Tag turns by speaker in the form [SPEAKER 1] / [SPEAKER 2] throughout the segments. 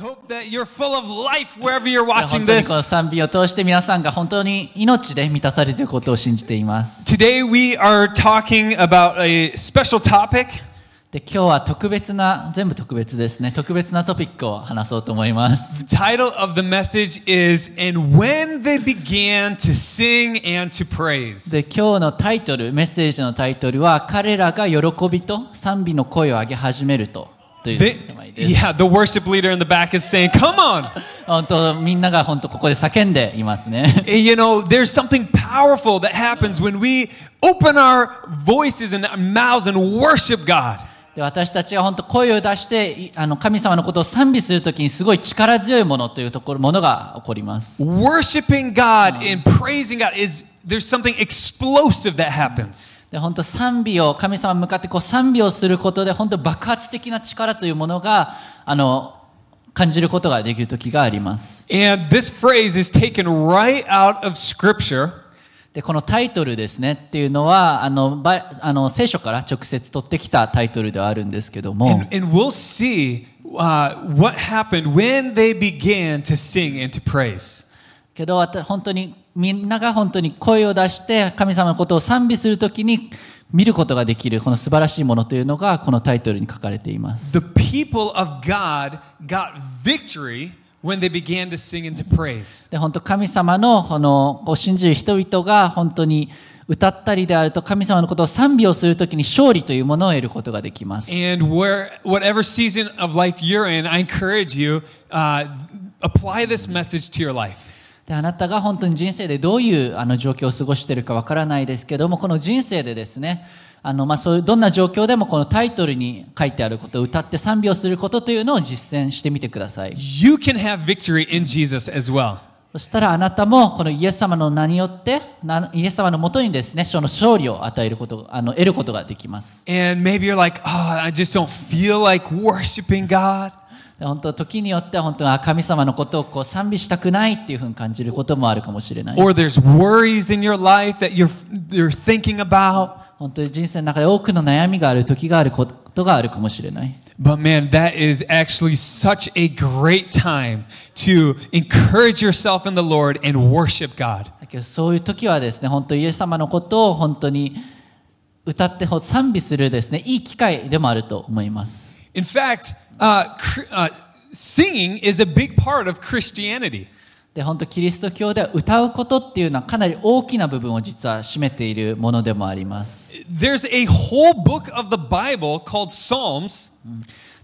[SPEAKER 1] 本当にこの賛美を通して皆さんが本当に命で満たされていることを信じています。
[SPEAKER 2] Today watching this.
[SPEAKER 1] で今日は特別な、全部特別ですね。特別なトピックを話そうと思います。で今日のタイトル、メッセージのタイトルは彼らが喜びと賛美の声を上げ始めると。という
[SPEAKER 2] They-
[SPEAKER 1] テーマです。
[SPEAKER 2] yeah, the worship leader in the back is saying, Come on!
[SPEAKER 1] 本当、みんなが本当ここで叫んでいますね。
[SPEAKER 2] You know, there's something powerful that happens when we open our voices and our mouths and worship God.
[SPEAKER 1] で私たちが本当声を出していあの神様のことを賛美するときにすごい力強いものというところものが起こります。
[SPEAKER 2] Worshiping God and praising God is there's something explosive that happens.
[SPEAKER 1] で本当賛美を神様に向かってこう賛美をすることで本当爆発的な力というものがあの感じることができる時があります。
[SPEAKER 2] And this phrase is taken right out of scripture.
[SPEAKER 1] でこのタイトルですねっていうのはあのばあの聖書から直接取ってきたタイトルではあるんですけども
[SPEAKER 2] And, and we'll see uh, what happened when they began to sing and to praise.
[SPEAKER 1] けど本当にみんなが本当に声を出して神様のことを賛美するときに見ることができるこの素晴らしいものというのがこのタイトルに書かれています。
[SPEAKER 2] The people of God got victory
[SPEAKER 1] 神様の,信じる人々が本当に歌ったりであると神様のことを賛美をするときに勝利というものを得ることができます。あなたが本当に人生でどういう状況を過ごしているかわからないですけどもこの人生でですねあのまあそういうどんな状況でもこのタイトルに書いてあること歌って賛美をすることというのを実践してみてください
[SPEAKER 2] You can have victory in Jesus as well.
[SPEAKER 1] そしたらあなたもこのイエス様の名によってなイエス様のもとにですねその勝利を与えることあの得ることができます
[SPEAKER 2] And maybe you're like, oh, I just don't feel like worshiping God.
[SPEAKER 1] 本当時によっては本当は神様のことをこう賛美したくないっていうふうに感じることもあるかもしれない。本当に人生の中で多くの悩みがある時があることがあるかもしれない。そういう時はですね、本当イエス様のことを本当に歌って賛美するですね、いい機会でもあると思います。
[SPEAKER 2] In fact, uh, uh, singing is a big part of Christianity.
[SPEAKER 1] で本当キリスト教では歌うことっていうのはかなり大きな部分を実は占めているものでもあります
[SPEAKER 2] There's a whole book of the Bible called Psalms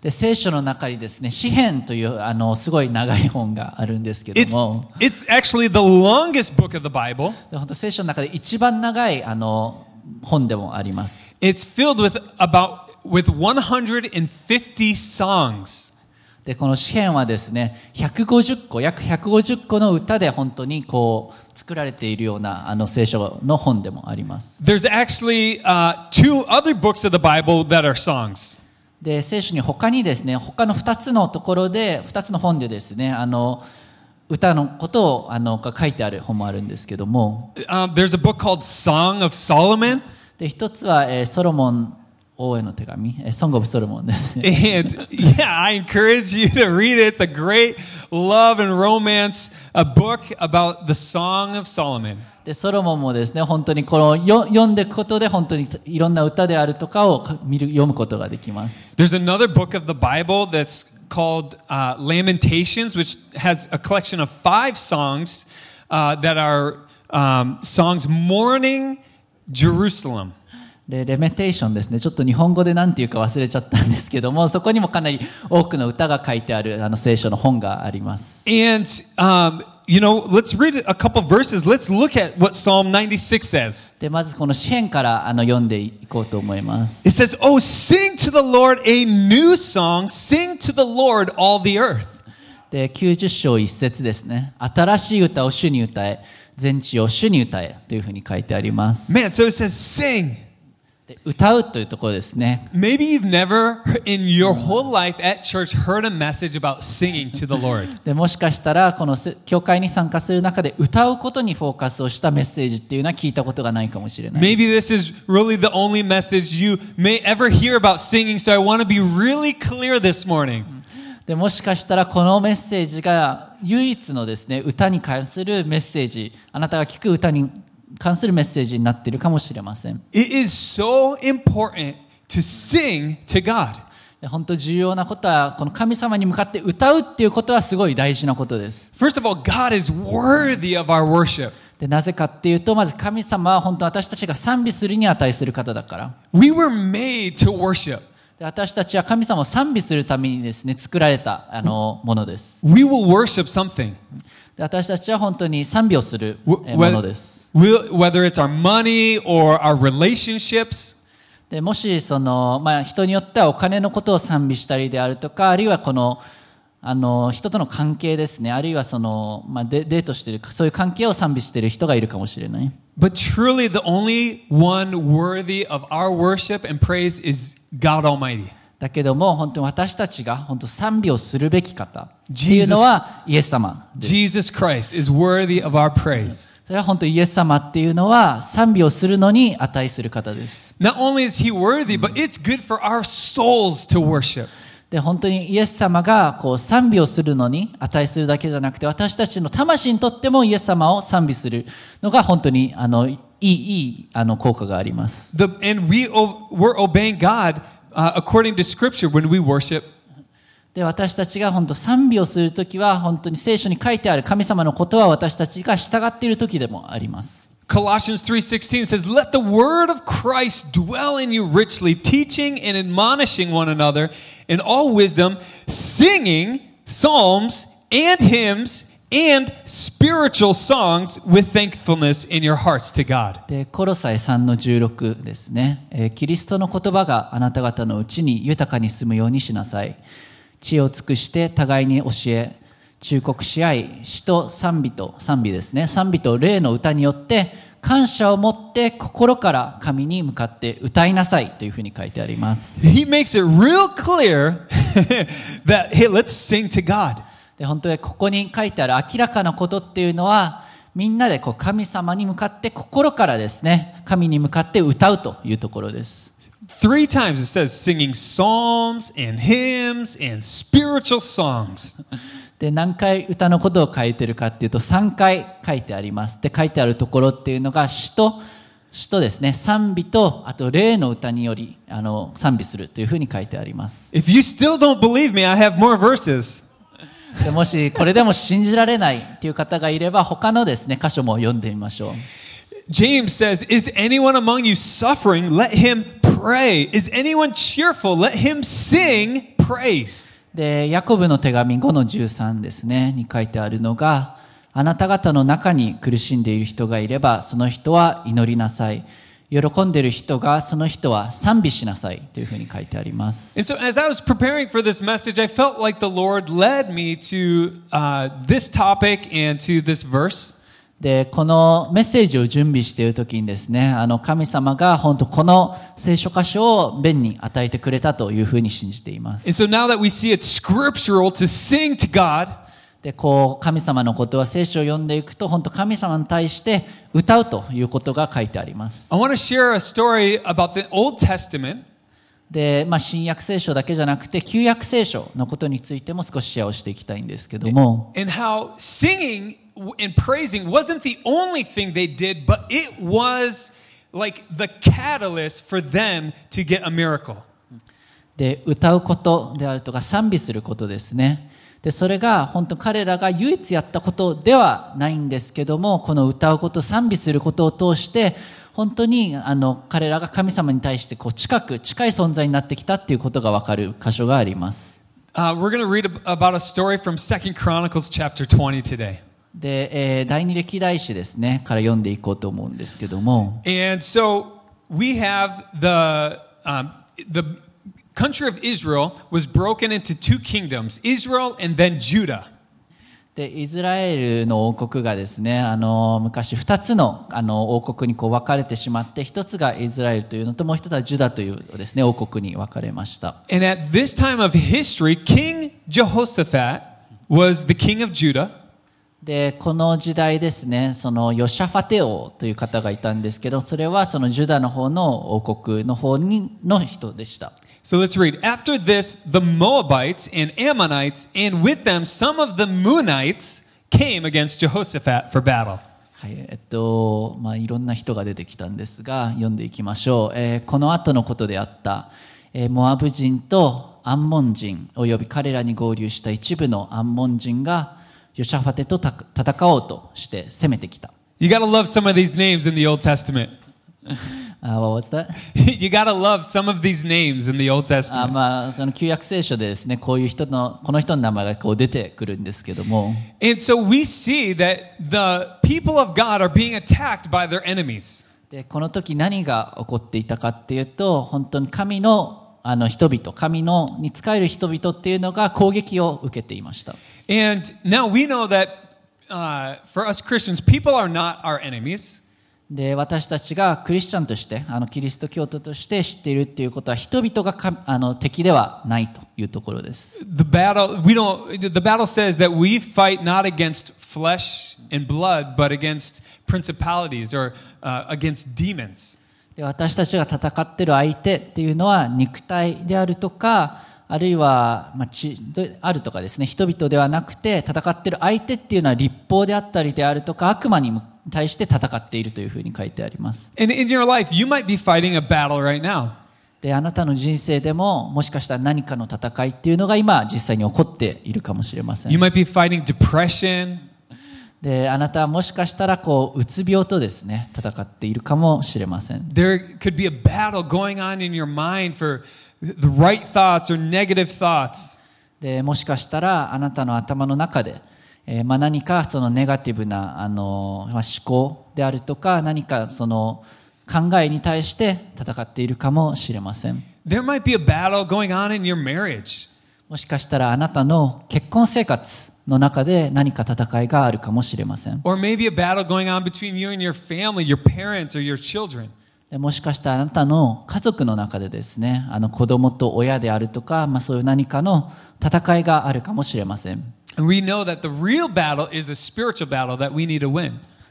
[SPEAKER 1] で聖書の中にですね詩篇というあのすごい長い本があるんですけど
[SPEAKER 2] It's,
[SPEAKER 1] も
[SPEAKER 2] it's actually the longest book of the Bible.
[SPEAKER 1] で本当聖書の中で一番長いあの本でもあります
[SPEAKER 2] It's filled with about with 150 songs.
[SPEAKER 1] でこの詩篇はですね150個約150個の歌で本当にこう作られているようなあの聖書の本でもあります
[SPEAKER 2] There's actually uh, two other books of the Bible that are songs.
[SPEAKER 1] で聖書に他にですね他の2つのところで2つの本でですねあの歌のことをあのが書いてある本もあるんですけども
[SPEAKER 2] Um, there's a book called Song of Solomon.
[SPEAKER 1] で一つは、えーソロモン 王への手紙、えーソング・オブ・ソロモンですね
[SPEAKER 2] And yeah, I encourage you to read it. It's a great love and romance, a book about the Song of Solomon.
[SPEAKER 1] でソロモンもですね本当にこのよ読んでいくことで本当にいろんな歌であるとかをか見る読むことができます
[SPEAKER 2] There's another book of the Bible that's called uh, Lamentations, which has a collection of five songs uh, that are um, songs mourning Jerusalem.
[SPEAKER 1] でレメテーションですねちょっと日本語で何て言うか忘れちゃったんですけどもそこにもかなり多くの歌が書いてあるあの聖書の本があります
[SPEAKER 2] And, um, you know, let's read a couple verses. Let's look at what Psalm 96 says.
[SPEAKER 1] でまずこの詩篇からあの読んでいこうと思います
[SPEAKER 2] It says, Oh, sing to the Lord a new song. Sing to the Lord all the earth.
[SPEAKER 1] で90章一節ですね新しい歌を主に歌え全地を主に歌えというふうに書いてあります
[SPEAKER 2] Man, so it says, sing.
[SPEAKER 1] で歌うというところですね
[SPEAKER 2] Maybe you've never in your whole life at church heard a message about singing to the Lord.
[SPEAKER 1] でもしかしたらこのせ教会に参加する中で歌うことにフォーカスをしたメッセージっていうのは聞いたことがないかもしれない
[SPEAKER 2] Maybe this is really the only message you may ever hear about singing, so I want to be really clear this morning.
[SPEAKER 1] でもしかしたらこのメッセージが唯一のですね歌に関するメッセージあなたが聞く歌に関するメッセージになっているかもしれません
[SPEAKER 2] It is so important to sing to God.
[SPEAKER 1] で本当重要なことはこの神様に向かって歌うっていうことはすごい大事なことです
[SPEAKER 2] First of all, God is worthy of our worship.
[SPEAKER 1] でなぜかっていうとまず神様は本当私たちが賛美するに値する方だから
[SPEAKER 2] We were made to worship.
[SPEAKER 1] で私たちは神様を賛美するためにですね作られたあのものです
[SPEAKER 2] We will worship something.
[SPEAKER 1] 私たちは本当に賛美をするものです。でもしその、まあ、人によってはお金のことを賛美したりであるとか、あるいはこのあの人との関係ですね、あるいはその、まあ、デ,デートしている、そういう関係を賛美している人がいるかもしれない。
[SPEAKER 2] But truly the only one worthy of our worship and praise is God Almighty.
[SPEAKER 1] だけども、本当に私たちが本当賛美をするべき方っていうのはイエス様です。
[SPEAKER 2] Jesus Christ is worthy of our praise.
[SPEAKER 1] それは本当イエス様っていうのは賛美をするのに値する方です。
[SPEAKER 2] Not only is he worthy, but it's good for our souls to worship.
[SPEAKER 1] で本当にイエス様がこう賛美をするのに値するだけじゃなくて私たちの魂にとってもイエス様を賛美するのが本当にあのいいいいあの効果があります。
[SPEAKER 2] The, and we, we're obeying God uh, according to Scripture when we worship.
[SPEAKER 1] で私たちが本当賛美をするときは本当に聖書に書いてある神様のことは私たちが従っているときでもあります。
[SPEAKER 2] Colossians 3:16 says, "Let the word of Christ dwell in you richly, teaching and admonishing one another in all wisdom, singing psalms and hymns and spiritual songs with thankfulness in your hearts to God."
[SPEAKER 1] でコロサイ3の16ですね、えーキリストの言葉があなた方のうちに豊かに住むようにしなさい知恵を尽くして互いに教え忠告し合い詩と賛美と賛美ですね賛美と霊の歌によって感謝を持って心から神に向かって歌いなさいというふうに書いてあります
[SPEAKER 2] He makes it real clear that hey, let's sing to God.
[SPEAKER 1] で本当にここに書いてある明らかなことっていうのはみんなでこう神様に向かって心からですね神に向かって歌うというところです
[SPEAKER 2] Three times it says singing psalms and hymns and spiritual songs.
[SPEAKER 1] で何回歌のことを書いてるかっていうと3回書いてありますで書いてあるところっていうのが詩と詩とですね賛美とあと霊の歌によりあの賛美するというふうに書いてあります
[SPEAKER 2] If you still don't believe me, I have more verses.
[SPEAKER 1] でもしこれでも信じられないっていう方がいれば他のですね箇所も読んでみましょう
[SPEAKER 2] James says, Is anyone among you suffering? Let him pray. Is anyone cheerful? Let him sing praise.
[SPEAKER 1] でヤコブの手紙5の13ですねに書いてあるのがあなた方の中に苦しんでいる人がいればその人は祈りなさい喜んでいる人がその人は賛美しなさいというふうに書いてあります。で、このメッセージを準備しているときにですね、あの神様が本当この聖書箇所を便に与えてくれたというふうに信じています。でこう神様のことは聖書を読んでいくと本当神様に対して歌うということが書いてあります。でまあ、新約聖書だけじゃなくて旧約聖書のことについても少しシェアをしていきたいんですけども。で歌うことであるとか賛美することですね。でそれが本当彼らが唯一やったことではないんですけどもこの歌うこと賛美することを通して本当にあの彼らが神様に対してこう近く近い存在になってきたっていうことが分かる箇所があります
[SPEAKER 2] Uh, we're going to read ab- about a story from Second Chronicles chapter 20 today.
[SPEAKER 1] で、えー第二歴代史ですねから読んでいこうと思うんですけども
[SPEAKER 2] And so we have the, um, the country of Israel was broken into two kingdoms, Israel and then Judah.
[SPEAKER 1] でイスラエルの王国がですねあの昔2つのあの王国にこう分かれてしまって1つがイスラエルというのともう1つはジュダというですね王国に分かれました
[SPEAKER 2] And at this time of history, King Jehoshaphat was the king of Judah.
[SPEAKER 1] で、この時代ですね、そのヨシャファテ王という方がいたんですけど、それはそのジュダの方の王国の方にの人でした。
[SPEAKER 2] So let's read. After this, the Moabites and Ammonites, and with them some of the Moonites, came against Jehoshaphat for battle.
[SPEAKER 1] はい、えっと、まあ、いろんな人が出てきたんですが、読んでいきましょう。えーこの後のことであった、えーモアブ人とアンモン人、および彼らに合流した一部のアンモン人が、ヨシャファテとた戦おうとして攻めてきた。
[SPEAKER 2] You gotta love some of these names in the Old Testament.
[SPEAKER 1] あ、what was that?
[SPEAKER 2] you gotta love some of these names in the Old
[SPEAKER 1] あ
[SPEAKER 2] Testament.
[SPEAKER 1] まあ、その旧約聖書でですね、こういう人の、この人の名前がこう出てくるんですけども、
[SPEAKER 2] And so we see that the people of God are being attacked by their enemies.
[SPEAKER 1] でこの時何が起こっていたかっていうと本当に神のあの人々神のに仕える人々っていうのが攻撃を受けていました
[SPEAKER 2] And now we know that uh, for us Christians, people are not our enemies.
[SPEAKER 1] で私たちがクリスチャンとしてあのキリスト教徒として知っているっていうことは人々がかあの敵ではないというところです
[SPEAKER 2] The battle, we don't, the battle says that we fight not against flesh and blood, but against principalities or uh, against demons.
[SPEAKER 1] で私たちが戦ってる相手っていうのは肉体であるとかあるいは、まあ、あるとかですね人々ではなくて戦ってる相手っていうのは立法であったりであるとか悪魔に対して戦っているというふうに書いてあります
[SPEAKER 2] And in your life, you might be fighting a battle right now.
[SPEAKER 1] であなたの人生でももしかしたら何かの戦いっていうのが今実際に起こっているかもしれません
[SPEAKER 2] You might be fighting depression.
[SPEAKER 1] であなたはもしかしたらこううつ病とですね戦っているかもしれません
[SPEAKER 2] There could be a battle going on in your mind for the right thoughts or negative thoughts.
[SPEAKER 1] でもしかしたらあなたの頭の中で、えーまあ、何かそのネガティブなあの、まあ、思考であるとか何かその考えに対して戦っているかもしれません
[SPEAKER 2] There might be a battle going on in your marriage.
[SPEAKER 1] もしかしたらあなたの結婚生活の中で何か戦いがあるかもしれません。もしかしたらあなたの家族の中でですね、あの子供と親であるとか、ま、そういう何かの戦いがあるかもしれません。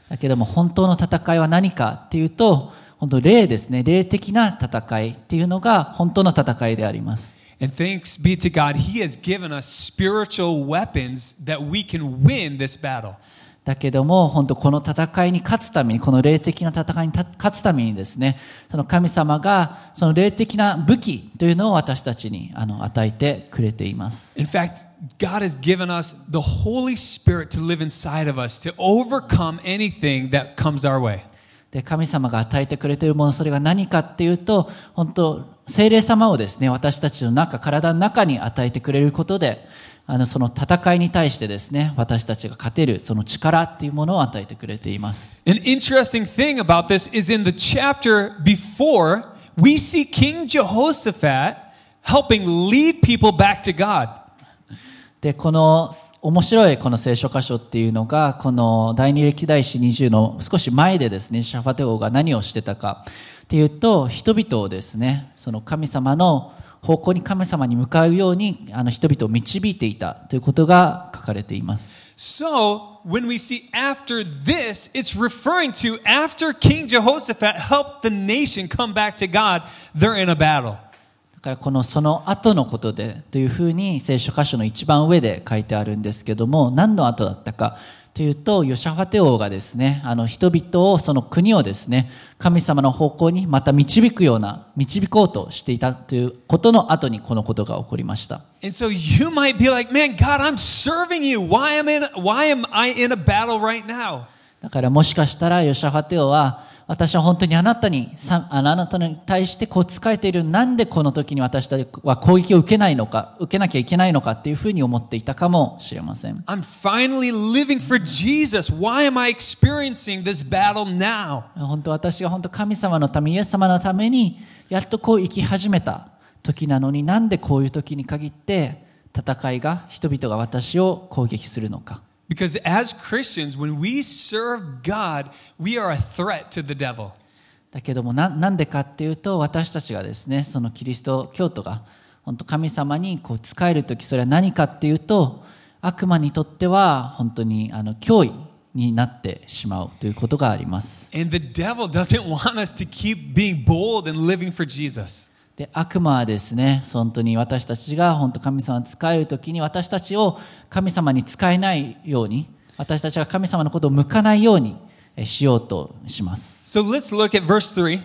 [SPEAKER 1] だけども本当の戦いは何かっていうと、本当、霊ですね、霊的な戦いっていうのが本当の戦いであります。
[SPEAKER 2] And thanks be to God, He has given us spiritual weapons that we can win this battle.
[SPEAKER 1] だけども本当この戦いに勝つためにこの霊的な戦いに勝つためにですねその神様がその霊的な武器というのを私たちにあの与えてくれています
[SPEAKER 2] In fact, God has given us the Holy Spirit to live inside of us to overcome anything that comes our way.
[SPEAKER 1] で神様が与えてくれているものそれが何かっていうと本当聖霊様をですね私たちの中体の中に与えてくれることであのその戦いに対してですね私たちが勝てるその力っていうものを与えてくれています
[SPEAKER 2] An interesting thing about this is in the chapter before, we see King Jehoshaphat helping lead people back to God.
[SPEAKER 1] でこの面白いこの聖書箇所っていうのがこの第二歴代史20の少し前でですねシャファテ王が何をしてたかっていうと人々をですねその神様の方向に神様に向かうようにあの人々を導いていたということが書かれています
[SPEAKER 2] So, when we see after this, it's referring to after King Jehoshaphat helped the nation come back to God, they're in a battle.
[SPEAKER 1] だからこのその後のことでというふうに聖書箇所の一番上で書いてあるんですけども何の後だったかというとヨシャファテ王がですねあの人々をその国をですね神様の方向にまた導くような導こうとしていたということの後にこのことが起こりました
[SPEAKER 2] And so you might be like, man, God, I'm serving you. Why am, in, why am I in a battle right now?
[SPEAKER 1] だからもしかしたらヨシャファテ王は私は本当にあなたにあなたに対してこう仕えているなんでこの時に私たちは攻撃を受けないのか受けなきゃいけないのかっていうふうに思っていたかもしれません
[SPEAKER 2] I'm finally living for Jesus. Why am I experiencing this battle now?
[SPEAKER 1] 本当私が本当神様のためイエス様のためにやっとこう生き始めた時なのになんでこういう時に限って戦いが人々が私を攻撃するのか
[SPEAKER 2] Because as Christians, when we serve God, we are a threat to the devil.
[SPEAKER 1] だけどもななんでかっていうと私たちがですねそのキリスト教徒が本当神様にこう仕える時それは何かっていうと 悪魔にとっては本当にあの脅威になってしまうということがあります。
[SPEAKER 2] And the devil doesn't want us to keep being bold and living for Jesus.
[SPEAKER 1] で悪魔はですね、本当に私たちが本当神様に仕えるときに私たちを神様に使えないように、私たちが神様のことを向かないようにえしようとします。
[SPEAKER 2] So let's look at verse 3.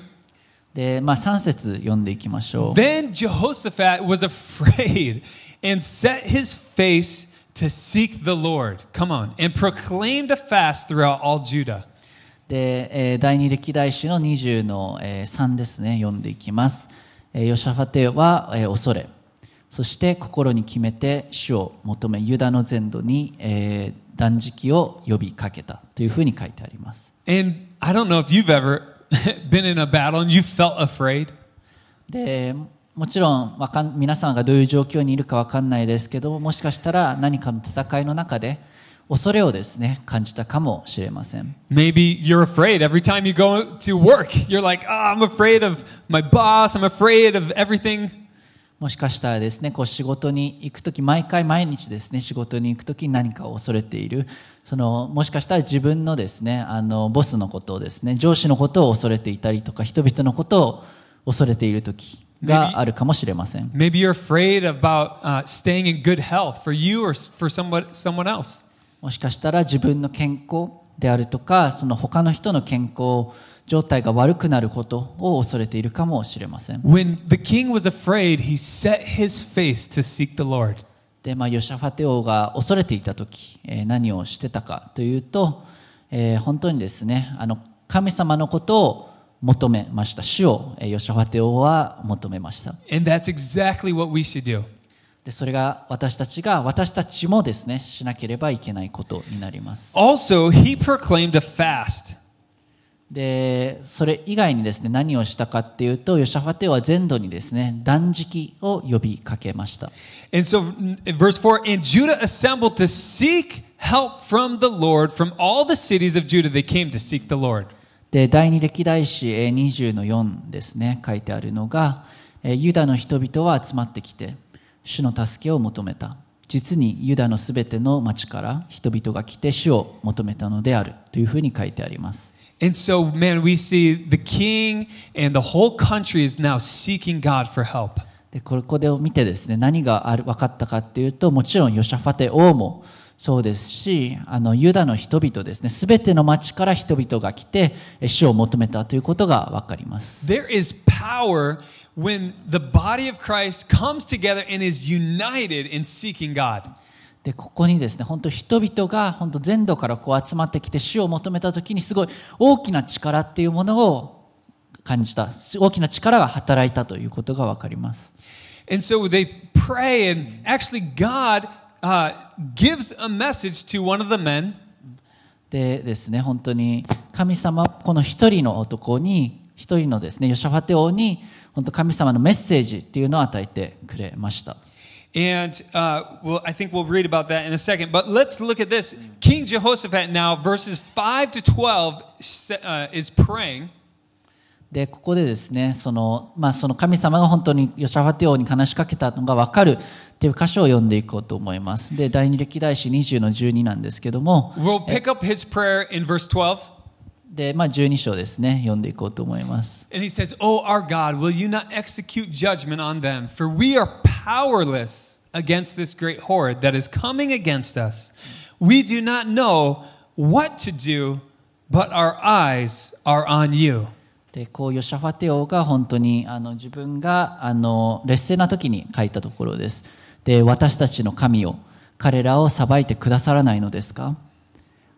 [SPEAKER 1] で、まあ3節読んでいきましょう。
[SPEAKER 2] Then Jehoshaphat was afraid and set his face to seek the Lord. Come on. And proclaimed a fast throughout all Judah.
[SPEAKER 1] で、えー第二歴代史の20の、えー3ですね、読んでいきます。えーヨシャファテは、えー恐れ、そして心に決めて主を求め、ユダの全土に、えー断食を呼びかけたというふうに書いてあります。
[SPEAKER 2] And I don't know if you've ever been in a battle and you felt afraid.
[SPEAKER 1] でもちろんわかん皆さんがどういう状況にいるかわかんないですけどもしかしたら何かの戦いの中で恐れをですね感じたかもしれません
[SPEAKER 2] Maybe you're afraid every time you go to work. You're like, oh, I'm afraid of my boss. I'm afraid of everything.
[SPEAKER 1] もしかしたらですねこう仕事に行くとき毎回毎日ですね仕事に行くときに何かを恐れているそのもしかしたら自分のですねあのボスのことをですね上司のことを恐れていたりとか人々のことを恐れているときがあるかもしれません
[SPEAKER 2] Maybe you're afraid about uh, staying in good health for you or for someone, someone else.
[SPEAKER 1] もしかしたら自分の健康であるとかその他の人の健康状態が悪くなることを恐れているかもしれません
[SPEAKER 2] When the king was afraid, he set his face to seek the Lord.
[SPEAKER 1] で、まあ、ヨシャファテ王が恐れていた時、えー何をしてたかというと、えー本当にですねあの神様のことを求めました主を、えーヨシャファテ王は求めました
[SPEAKER 2] And that's exactly what we should do.
[SPEAKER 1] でそれが私たちが私たちもですねしなければいけないことになります
[SPEAKER 2] Also, he proclaimed a fast.
[SPEAKER 1] でそれ以外にですね何をしたかっていうとヨシャファテ王は全土にですね断食を呼びかけました
[SPEAKER 2] And so, verse 4 And Judah assembled to seek help from the Lord. From all the cities of Judah, they came to seek the Lord.
[SPEAKER 1] で第二歴代史えー20の4ですね書いてあるのがえーユダの人々は集まってきて主の助けを求めた。実にユダのすべての町から人々が来て主を求めたのである。というふうに書いてあります。
[SPEAKER 2] And so, man, we see the king and the whole country is now seeking God for help.
[SPEAKER 1] でここで見てですね何がある分かったかっていうともちろんヨシャファテ王もそうですしあのユダの人々ですね全ての町から人々が来てえ主を求めたということが分かります。
[SPEAKER 2] There is power
[SPEAKER 1] でここにですね、本当人々が本当全土からこう集まってきて死を求めた時にすごい大きな力っていうものを感じた、大きな力が働いたということがわかります。でですね、本当に神様、この一人の男に、一人のですね、ヨシャファテ王に、本当神様のメッセージっていうのを与えてくれました
[SPEAKER 2] And uh, well, I think we'll read about that in a second. But let's look at this. King Jehoshaphat now, verses 5 to 12, se- uh, is praying.
[SPEAKER 1] でここでですねその,、まあ、その神様が本当にヨシャファテ王に話しかけたのが分かるっていう箇所を読んでいこうと思いますで第二歴代史20の12なんですけども
[SPEAKER 2] We'll pick up his prayer in verse 12.
[SPEAKER 1] で、まあ、12章ですね、読んでいこうと思います。
[SPEAKER 2] Says,
[SPEAKER 1] で、こう、ヨシャファテ王が本当にあの自分があの劣勢な時に書いたところです。で、私たちの神を彼らを裁いてくださらないのですか？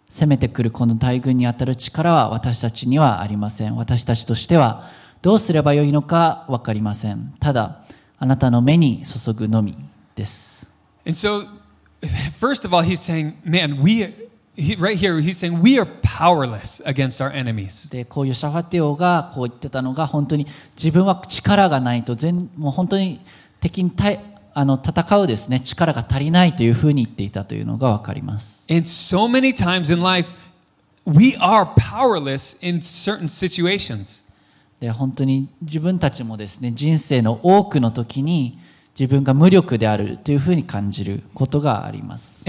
[SPEAKER 1] 攻めてくるこの大軍に当たる力は私たちにはありません。私たちとしてはどうすればよいのか分かりません。ただあなたの目に注ぐのみです。
[SPEAKER 2] And so, first of all, he's saying, Man, we, he, right here, he's saying, we are powerless against our enemies.
[SPEAKER 1] でこういうシャファテ王がこう言ってたのが本当に自分は力がないと全もう本当に敵に対あの戦うですね力が足りないというふうに言っていたというのが分かります。で本当に自分たちもですね人生の多くの時に自分が無力であるというふうに感じることがあります。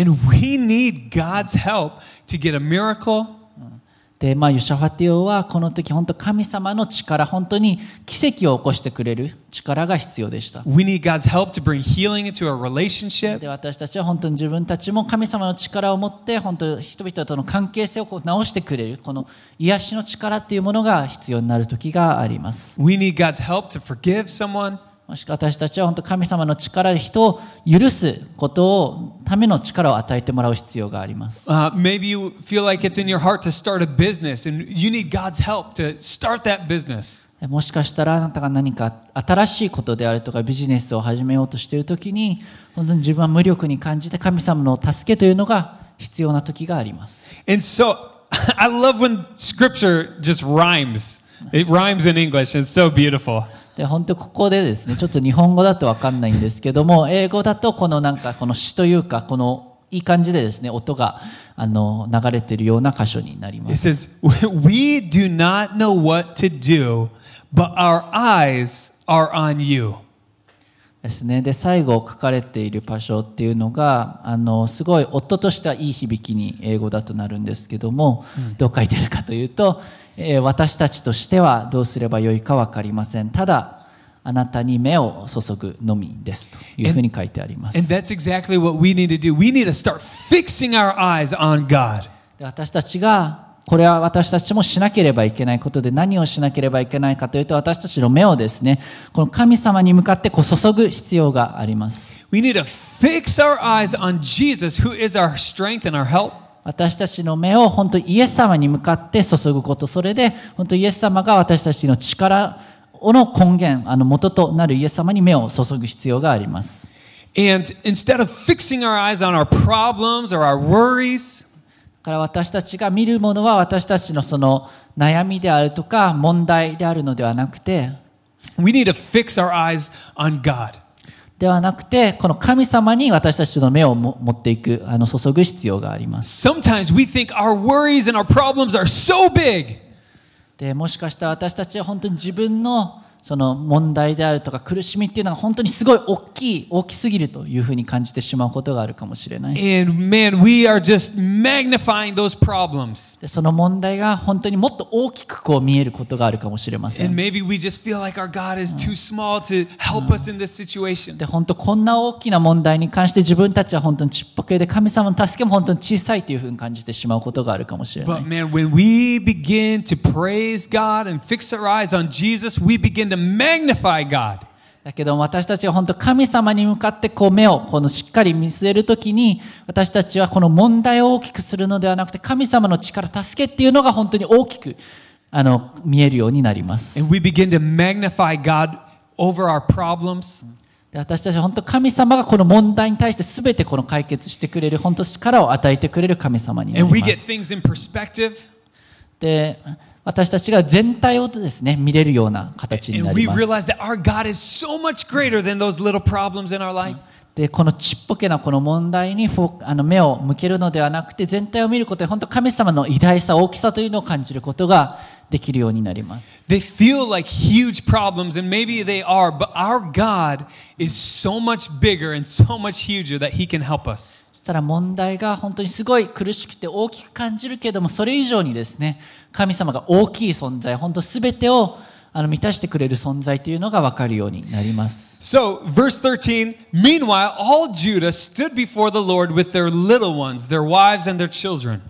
[SPEAKER 1] で、まあ、ユシャファティオはこの時本当神様の力、本当に奇跡を起こしてくれる力が必要でした。
[SPEAKER 2] we need God's help to bring healing into our relationship.
[SPEAKER 1] で、私たちは本当に自分たちも神様の力を持って、本当人々との関係性をこう直してくれる、この癒しの力っていうものが必要になる時があります。
[SPEAKER 2] We need God's help to forgive someone.
[SPEAKER 1] もしくは私たちは本当神様の力で人を許すことを、ための力を与えてもらう必要があります。
[SPEAKER 2] Uh, maybe you feel like it's in your heart to start a business and you need God's help to start that business.
[SPEAKER 1] もしかしたらあなたが何か新しいことであるとかビジネスを始めようとしているときに、本当に自分は無力に感じて神様の助けというのが必要な時があります。
[SPEAKER 2] And so I love when scripture just rhymes. It rhymes in English. It's so beautiful.
[SPEAKER 1] で、本当ここでですね、ちょっと日本語だとわかんないんですけども、英語だとこのなんかこの詩というか、このいい感じでですね、音があの流れているような箇所になりま
[SPEAKER 2] It
[SPEAKER 1] す。
[SPEAKER 2] says, We do not know what to do, but our eyes are on you.
[SPEAKER 1] ですね。で、最後書かれている場所っていうのが、あの、すごい音としてはいい響きに英語だとなるんですけども、どう書いてあるかというと、えー私たちとしてはどうすればよいかわかりません。ただ、あなたに目を注ぐのみですというふうに書いてありま
[SPEAKER 2] And
[SPEAKER 1] す。
[SPEAKER 2] that's exactly what we need to do. We need to start fixing our eyes on God.
[SPEAKER 1] で私たちが、これは私たちもしなければいけないことで何をしなければいけないかというと私たちの目をですね、この神様に向かってこう注ぐ必要があります。
[SPEAKER 2] We need to fix our eyes on Jesus, who is our strength and our help.
[SPEAKER 1] 私たちの目を本当にイエス様に向かって注ぐこと、それで本当イエス様が私たちの力の根源、あの元となるイエス様に目を注ぐ必要があります。
[SPEAKER 2] And instead of fixing our eyes on our problems or our worries,
[SPEAKER 1] だから私たちが見るものは私たちのその悩みであるとか問題であるのではなくて、
[SPEAKER 2] we need to fix our eyes on God.
[SPEAKER 1] ではなくて、この神様に私たちの目をも持っていく、あの注ぐ必要があります。
[SPEAKER 2] Sometimes we think our worries and our problems are so big.
[SPEAKER 1] で、もしかしたら私たちは本当に自分のその問題であるとか苦しみっていうのは本当にすごい大きい大きすぎるというふうに感じてしまうことがあるかもしれない。その問題が本当にもっと大きくこう見えることがあるかもしれません、で本当こんな大きな問題に関して自分たちは本当にちっぽけで神様の助けも本当に小さいというふうに感じてしまうことがあるかもしれない。
[SPEAKER 2] Magnify God.
[SPEAKER 1] だけど私たちが本当神様に向かってこう目をこのしっかり見据えるときに私たちはこの問題を大きくするのではなくて神様の力、助けっていうのが本当に大きくあの見えるようになります。
[SPEAKER 2] And we begin to magnify God over our problems.
[SPEAKER 1] で私たちは本当神様がこの問題に対して全てこの解決してくれる本当力を与えてくれる神様になり
[SPEAKER 2] And we
[SPEAKER 1] ま
[SPEAKER 2] get
[SPEAKER 1] す。
[SPEAKER 2] things in perspective.
[SPEAKER 1] で私たちが全体をですね見れるような形になります.でこのちっぽけなこの問題にあの目を向けるのではなくて全体を見ることで本当神様の偉大さ大きさというのを感じることができるようになります
[SPEAKER 2] They feel like huge problems, and maybe they are, but our God is so much bigger and so much huger that He can help us.
[SPEAKER 1] そしたら問題が本当にすごい苦しくて大きく感じるけれどもそれ以上にですね神様が大きい存在本当全てをあの満たしてくれる存在というのが分かるようになります。
[SPEAKER 2] So, verse 13 Meanwhile, all Judah stood before the Lord with their little ones, their wives, and their children.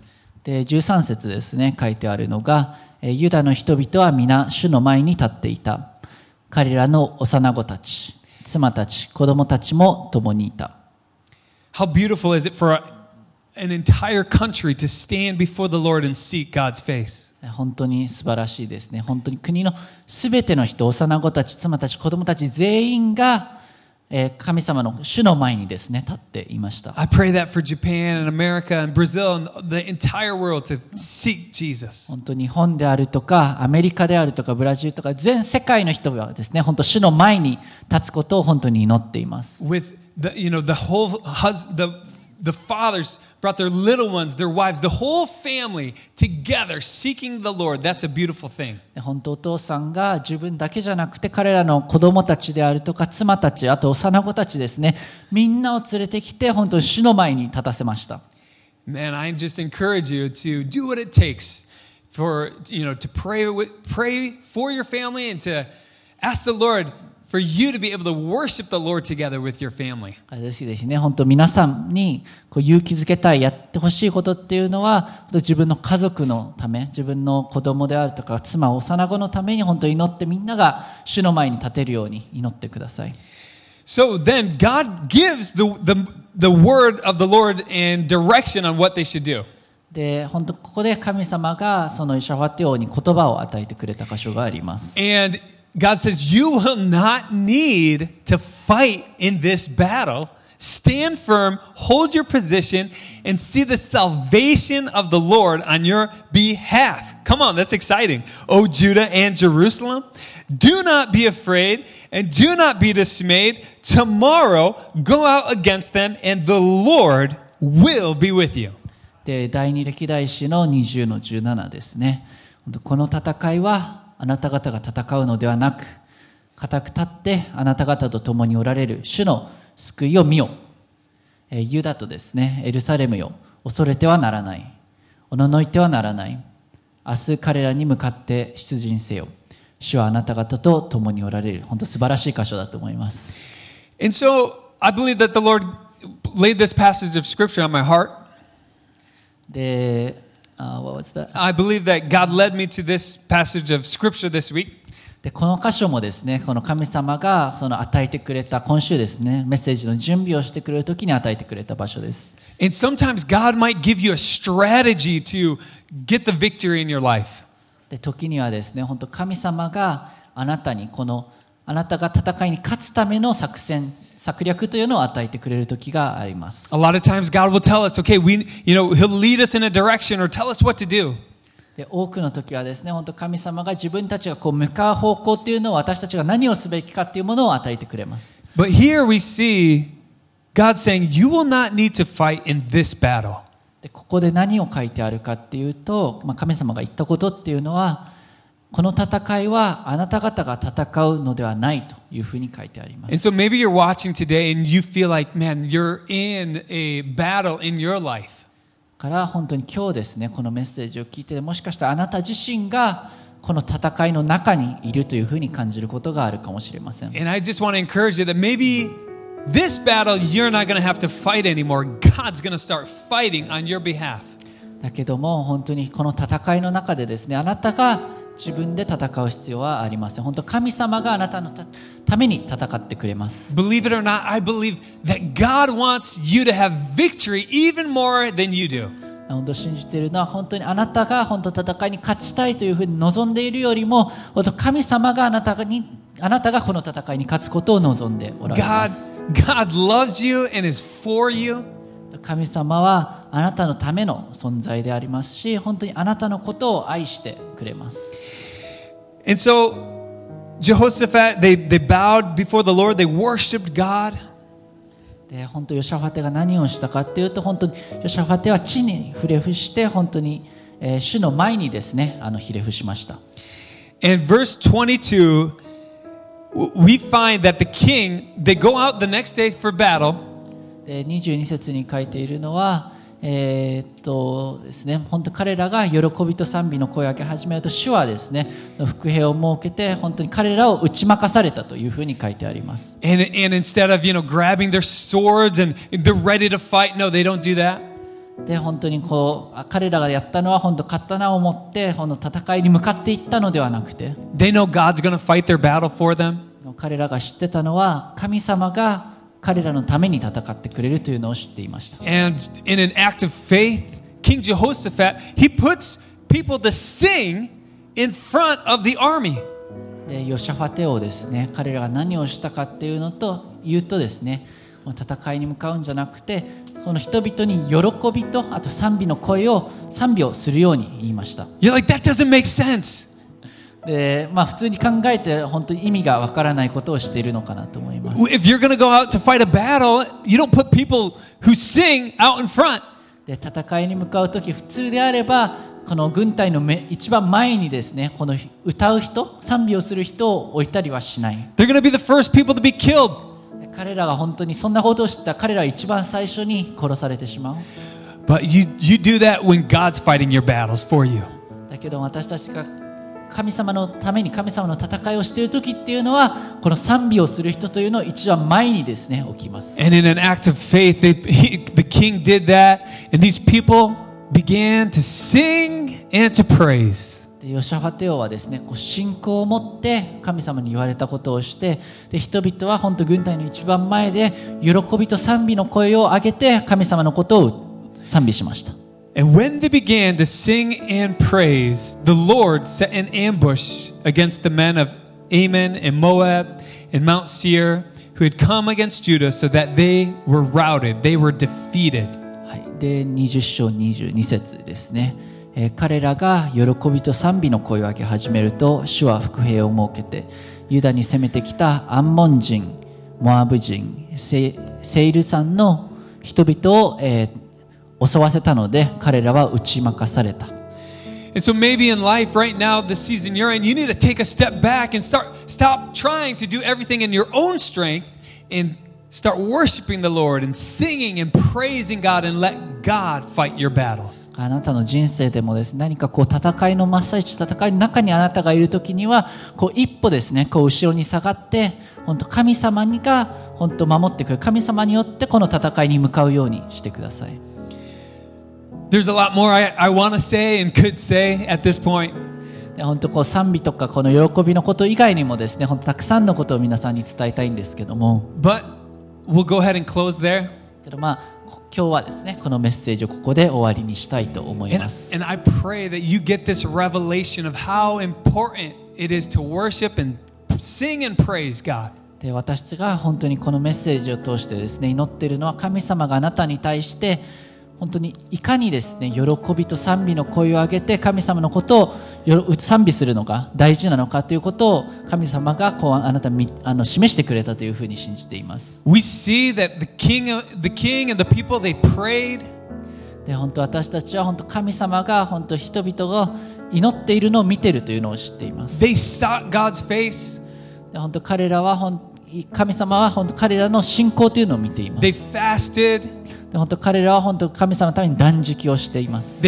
[SPEAKER 1] で13節ですね書いてあるのがえーユダの人々は皆主の前に立っていた。彼らの幼子たち妻たち子供たちも共にいた
[SPEAKER 2] How beautiful is it for an entire country to stand before the Lord and seek God's face?
[SPEAKER 1] 本当に素晴らしいですね本当に国のすべての人幼子たち妻たち子供たち全員がえー神様の主の前にですね立っていました
[SPEAKER 2] I pray that for Japan and America and Brazil and the entire world to seek Jesus.
[SPEAKER 1] 本当日本であるとかアメリカであるとかブラジルとか全世界の人がですね本当主の前に立つことを本当に祈っています
[SPEAKER 2] With the, you know, the whole hus- the the fathers brought their little ones, their wives, the whole family together seeking the Lord. That's a beautiful thing.
[SPEAKER 1] で本当お父さんが自分だけじゃなくて彼らの子供たちであるとか妻たちあと幼子たちですねみんなを連れてきて本当に主の前に立たせました
[SPEAKER 2] Man, I just encourage you to do what it takes for, you know, to pray, with, pray for your family and to ask the Lord for you to be able to worship the Lord together with your family.
[SPEAKER 1] あれですですね本当皆さんにこう勇気づけたいやってほしいことっていうのは自分の家族のため自分の子供であるとか妻幼子のために本当に祈ってみんなが主の前に立てるように祈ってください
[SPEAKER 2] So then God gives the, the, the word of the Lord and direction on what they should do.
[SPEAKER 1] で本当ここで神様がそのイシャファテ王に言葉を与えてくれた箇所があります
[SPEAKER 2] And God says, You will not need to fight in this battle. Stand firm, hold your position, and see the salvation of the Lord on your behalf. Come on, that's exciting. O Judah and Jerusalem, do not be afraid and do not be dismayed. Tomorrow, go out against them, and the Lord will be with you.
[SPEAKER 1] で第二歴代史の20の17ですね本当この戦いは あなた方が戦うのではなく固く立ってあなた方と共におられる主の救いを見よ。えーユダとですねエルサレムよ。恐れてはならない。おののいてはならない。明日彼らに向かって出陣せよ。主はあなた方と共におられる。本当素晴らしい箇所だと思います。
[SPEAKER 2] And so I believe that the Lord laid this passage of scripture on my heart.
[SPEAKER 1] で、あ what was that?
[SPEAKER 2] I believe that God led me to this passage of scripture this week.
[SPEAKER 1] でこの箇所もですねこの神様がその与えてくれた今週ですねメッセージの準備をしてくれる時に与えてくれた場所です
[SPEAKER 2] And sometimes God might give you a strategy to get the victory in your life.
[SPEAKER 1] で時にはですね本当神様があなたにこのあなたが戦いに勝つための作戦策略というのを与えてくれる時があります
[SPEAKER 2] A lot of times God will tell us, okay, we, you know, He'll lead us in a direction or tell us what to do.
[SPEAKER 1] で多くの時はですね本当神様が自分たちがこう向かう方向っていうのを私たちが何をすべきかっていうものを与えてくれます
[SPEAKER 2] But here we see God saying, you will not need to fight in this battle.
[SPEAKER 1] でここで何を書いてあるかっていうと、まあ、神様が言ったことっていうのはこの戦いはあなた方が戦うのではないというふうに書いてありま
[SPEAKER 2] And
[SPEAKER 1] す
[SPEAKER 2] so maybe you're watching today and you feel like, man, you're in a battle in your life.
[SPEAKER 1] から本当に今日ですねこのメッセージを聞いてもしかしたらあなた自身がこの戦いの中にいるというふうに感じることがあるかもしれません
[SPEAKER 2] And I just want to encourage you that maybe this battle you're not going to have to fight anymore. God's going to start fighting on your behalf.
[SPEAKER 1] だけども本当にこの戦いの中でですねあなたが自分で戦う必要はありません本当神様があなたのたために戦ってくれます
[SPEAKER 2] Believe it or not, I believe that God wants you to have victory even more than you do.
[SPEAKER 1] 本当信じているのは本当にあなたが本当戦いに勝ちたいというふうに望んでいるよりも本当神様があなたにあなたがこの戦いに勝つことを望んでおられま
[SPEAKER 2] God,
[SPEAKER 1] す
[SPEAKER 2] God loves you and is for you.
[SPEAKER 1] 神様はあなたのための存在でありますし本当にあなたのことを愛してくれます
[SPEAKER 2] And so Jehoshaphat, they, they bowed before the Lord, they worshiped God.
[SPEAKER 1] で本当ヨシャファテが何をしたかっていうと本当にヨシャファテは地に触れ伏して本当に、えー主の前にですねあのひれ伏しました
[SPEAKER 2] And verse 22, w- we find that the king, they go out the next day for battle.
[SPEAKER 1] で22節に書いているのはえ、っとですね、本当彼らが喜びと賛美の声を上げ始めると、主はですね、の伏兵を設けて、本当に彼らを打ち負かされたというふうに書いてあります。で本当にこう彼らがやったのは本当刀を持って本当戦いに向かっていったのではなくて。彼らが知ってたのは神様が彼らのために戦ってくれるというのを知っていました
[SPEAKER 2] And in an act of faith, King Jehoshaphat, he puts people to sing in front of the army.
[SPEAKER 1] でヨシャファテをですね彼らが何をしたかっていうのと言うとですね戦いに向かうんじゃなくてその人々に喜びとあと賛美の声を賛美をするように言いました
[SPEAKER 2] You're like, that doesn't make sense.
[SPEAKER 1] でまあ、普通に考えて本当に意味がわからないことをしているのかなと思います。戦いに向かうと、普通であれば、この軍隊の目一番前にですね、この歌う人、賛美をする人を置いたりはしない。彼らが本当にそんなことを知った彼ら一番最初に殺されてしまう。だけど私たちが神様のために神様の戦いをしている時っていうのはこの賛美をする人というのを一番前にですね置きます
[SPEAKER 2] And in an act of faith, they, he, the king did that, and these people began to sing and to praise.
[SPEAKER 1] でヨシャファテオはですねこう信仰を持って神様に言われたことをしてで人々は本当軍隊の一番前で喜びと賛美の声を上げて神様のことを賛美しました
[SPEAKER 2] And when they began to sing and praise, the Lord set an ambush against the men of Ammon and Moab and Mount Seir who had come against Judah so that they were routed, they were defeated.
[SPEAKER 1] はい、で20章22節ですね、えー彼らが喜びと賛美の声を上げ始めると主は伏兵を設けてユダに攻めてきたアンモン人モアブ人セイセイル山の人々を、えー襲わせたので彼らは打ち負かされた
[SPEAKER 2] And so maybe in life right now, the season you're in, you need to take a step back and start stop trying to do everything in your own strength and start worshiping the Lord and singing and praising God and let God fight your battles.
[SPEAKER 1] あなたの人生でもですね何かこう戦いの真っ最中戦いの中にあなたがいる時にはこう一歩ですねこう後ろに下がって本当神様にが本当守ってくれる神様によってこの戦いに向かうようにしてください
[SPEAKER 2] There's a lot more I, I want to say and could say at this point.
[SPEAKER 1] で本当こう賛美とかこの喜びのこと以外にもですね本当たくさんのことを皆さんに伝えたいんですけども
[SPEAKER 2] But we'll go ahead and close there.
[SPEAKER 1] けどまあこ今日はですねこのメッセージをここで終わりにしたいと思い
[SPEAKER 2] And,
[SPEAKER 1] ます
[SPEAKER 2] and I pray that you get this revelation of how important it is to worship and sing and praise God.
[SPEAKER 1] で私たちが本当にこのメッセージを通してですね祈っているのは神様があなたに対して本当にいかにですね喜びと賛美の声を上げて神様のことを賛美するのが大事なのかということを神様がこうあなたにあの示してくれたというふうに信じています
[SPEAKER 2] We see that the king, the king and the people they prayed.
[SPEAKER 1] で本当私たちは本当神様が本当人々が祈っているのを見ているというのを知っています
[SPEAKER 2] They sought God's face.
[SPEAKER 1] で本当彼らは本神様は本当彼らの信仰というのを見ています
[SPEAKER 2] They fasted.
[SPEAKER 1] で本当彼らは本当神様のために断食をしています。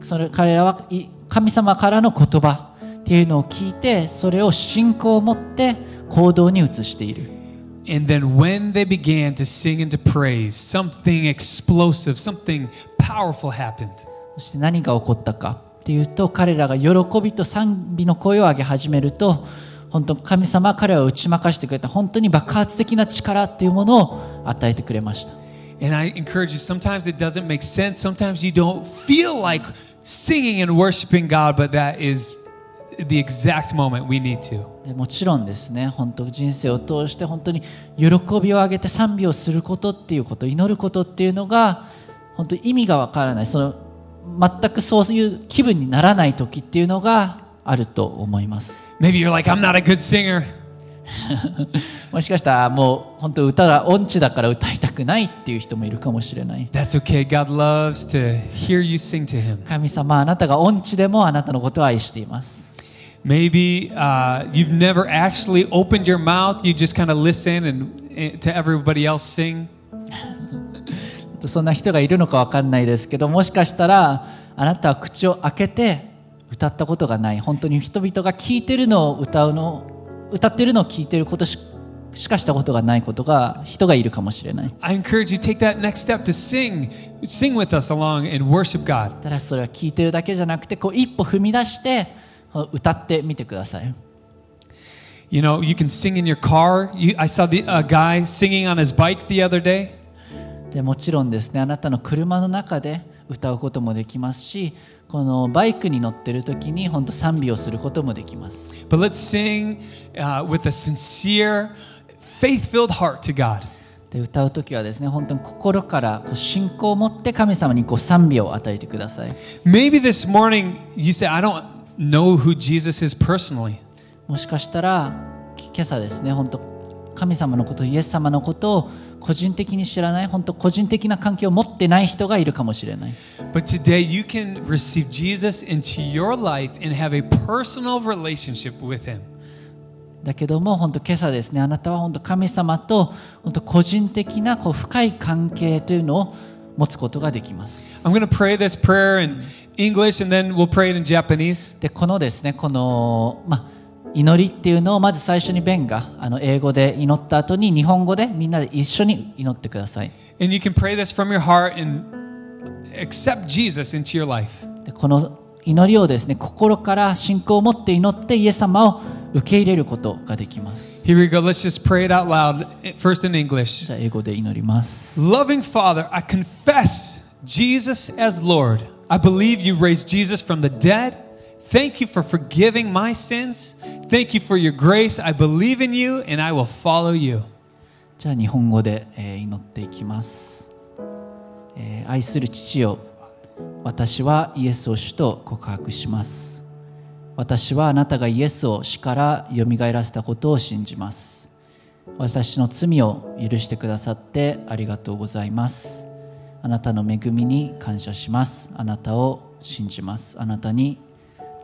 [SPEAKER 1] それ彼らは神様からの言葉っていうのを聞いて、それを信仰を持って行動に移している。そして何が起こったかっていうと、彼らが喜びと賛美の声を上げ始めると、本当神様は彼らを打ち負かしてくれた本当に爆発的な力っていうものを与えてくれました
[SPEAKER 2] And I encourage you, sometimes it doesn't make sense. Sometimes you don't feel like singing and worshiping God, but that is the exact moment we need to.
[SPEAKER 1] でもちろんですね本当人生を通して本当に喜びを上げて賛美をすることっていうこと祈ることっていうのが本当に意味がわからないその全くそういう気分にならない時っていうのがあると思います
[SPEAKER 2] Maybe you're like, I'm not a good singer.
[SPEAKER 1] もしかしたらもう本当歌が音痴だから歌いたくないっていう人もいるかもしれない
[SPEAKER 2] That's okay. God loves to hear you sing to Him.
[SPEAKER 1] 神様あなたが音痴でもあなたのことを愛しています
[SPEAKER 2] Maybe uh, you've never actually opened your mouth. You just kind of listen and, and to everybody else sing.
[SPEAKER 1] そんな人がいるのかわかんないですけどもしかしたらあなたは口を開けて歌ったことがない本当に人々が聞いてるのを歌うの歌ってるのを聞いてることししかしたことがないことが人がいるかもしれない
[SPEAKER 2] I encourage you take that next step to sing, sing with us along and worship God.
[SPEAKER 1] ただそれは聞いてるだけじゃなくてこう一歩踏み出して歌ってみてください
[SPEAKER 2] You know, you can sing in your car. You, I saw the, a guy singing on his bike the other day.
[SPEAKER 1] でもちろんですねあなたの車の中で歌うこともできますしこのバイクに乗ってる時に本当賛美をすることもできます
[SPEAKER 2] But let's sing uh, with a sincere, faith filled heart to God.
[SPEAKER 1] で歌う時はですね本当に心からこう信仰を持って神様にこう賛美を与えてください
[SPEAKER 2] Maybe this morning you say, I don't know who Jesus is personally.
[SPEAKER 1] もしかしたらき今朝ですね本当神様のことイエス様のことを個人的に知らない本当個人的な関係を持ってない人がいるかもしれない
[SPEAKER 2] But today you can receive Jesus into your life and have a personal relationship with him.
[SPEAKER 1] だけども本当今朝ですねあなたは本当神様と本当個人的なこう深い関係というのを持つことができます
[SPEAKER 2] I'm going to pray this prayer in English and then we'll pray it in Japanese.
[SPEAKER 1] でこのですねこの、まあ、祈りっていうのをまず最初にベンがあの英語で祈った後に日本語でみんなで一緒に祈ってください
[SPEAKER 2] And you can pray this from your heart and accept Jesus into your life.
[SPEAKER 1] でこの祈りをですね心から信仰を持って祈ってイエス様を受け入れることができます
[SPEAKER 2] Here we go. Let's just pray it out loud. First in English.
[SPEAKER 1] じゃあ英語で祈ります
[SPEAKER 2] Loving Father, I confess Jesus as Lord. I believe you raised Jesus from the dead. Thank you for forgiving my sins. Thank you for your grace. I believe in you and I will follow you.
[SPEAKER 1] じゃあ日本語で、えー祈っていきます、えー愛する父よ私はイエスを主と告白します私はあなたがイエスを死からよみがえらせたことを信じます私の罪を許してくださってありがとうございますあなたの恵みに感謝しますあなたを信じますあなたに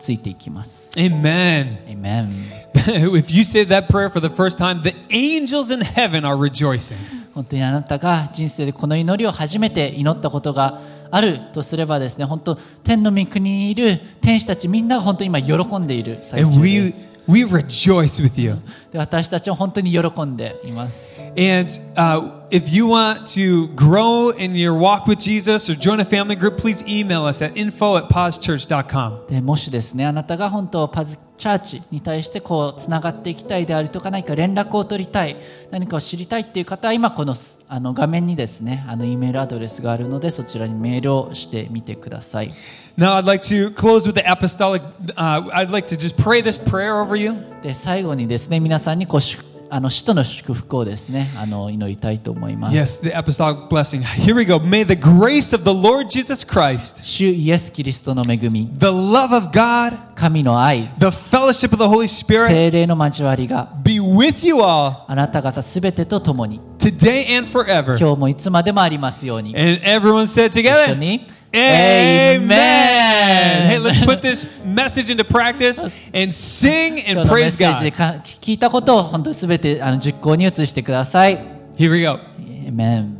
[SPEAKER 1] ついていきます
[SPEAKER 2] Amen.
[SPEAKER 1] Amen
[SPEAKER 2] if you say that prayer for the first time, the angels in heaven are rejoicing.
[SPEAKER 1] 本当にあなたが人生でこの祈りを初めて祈ったことがあるとすればですね本当天の御国にいる天使たちみんなが本当に今喜んでいる最中で
[SPEAKER 2] we
[SPEAKER 1] す
[SPEAKER 2] we rejoice with you.
[SPEAKER 1] で私たちは本当に喜んでいます
[SPEAKER 2] And uh, if you want to grow in your walk with Jesus or join a family group, please email us at info at pauschurch.com.
[SPEAKER 1] でもしですねあなたが本当パズチャーチに対してこうつながっていきたいであるとか何か連絡を取りたい何かを知りたいっていう方は今このあの画面にですねあの E メールアドレスがあるのでそちらにメールをしてみてください
[SPEAKER 2] Now, I'd like to close with the apostolic. Uh, I'd like to just pray this prayer over you.
[SPEAKER 1] で最後にですね皆さんにこう祝あの使徒の祝福をですねあの祈りたいと思います、
[SPEAKER 2] Yes, the apostolic blessing. Here we go. May the grace of the Lord Jesus Christ,
[SPEAKER 1] 主イエス・キリストの恵み
[SPEAKER 2] the love of God,
[SPEAKER 1] 神の愛
[SPEAKER 2] the fellowship of the Holy Spirit
[SPEAKER 1] 精霊の交わりが
[SPEAKER 2] be with you all
[SPEAKER 1] あなた方すべてと共に
[SPEAKER 2] today and forever.
[SPEAKER 1] 今日もいつまでもありますように
[SPEAKER 2] And everyone said
[SPEAKER 1] 一緒
[SPEAKER 2] together,
[SPEAKER 1] に
[SPEAKER 2] Amen.
[SPEAKER 1] Amen.
[SPEAKER 2] Hey, let's put this message into practice and sing
[SPEAKER 1] 今
[SPEAKER 2] and
[SPEAKER 1] 日のメッ
[SPEAKER 2] praise
[SPEAKER 1] セージで
[SPEAKER 2] God.
[SPEAKER 1] か聞いたことを本当にすべてあの実行に移してください
[SPEAKER 2] Here we go.
[SPEAKER 1] Amen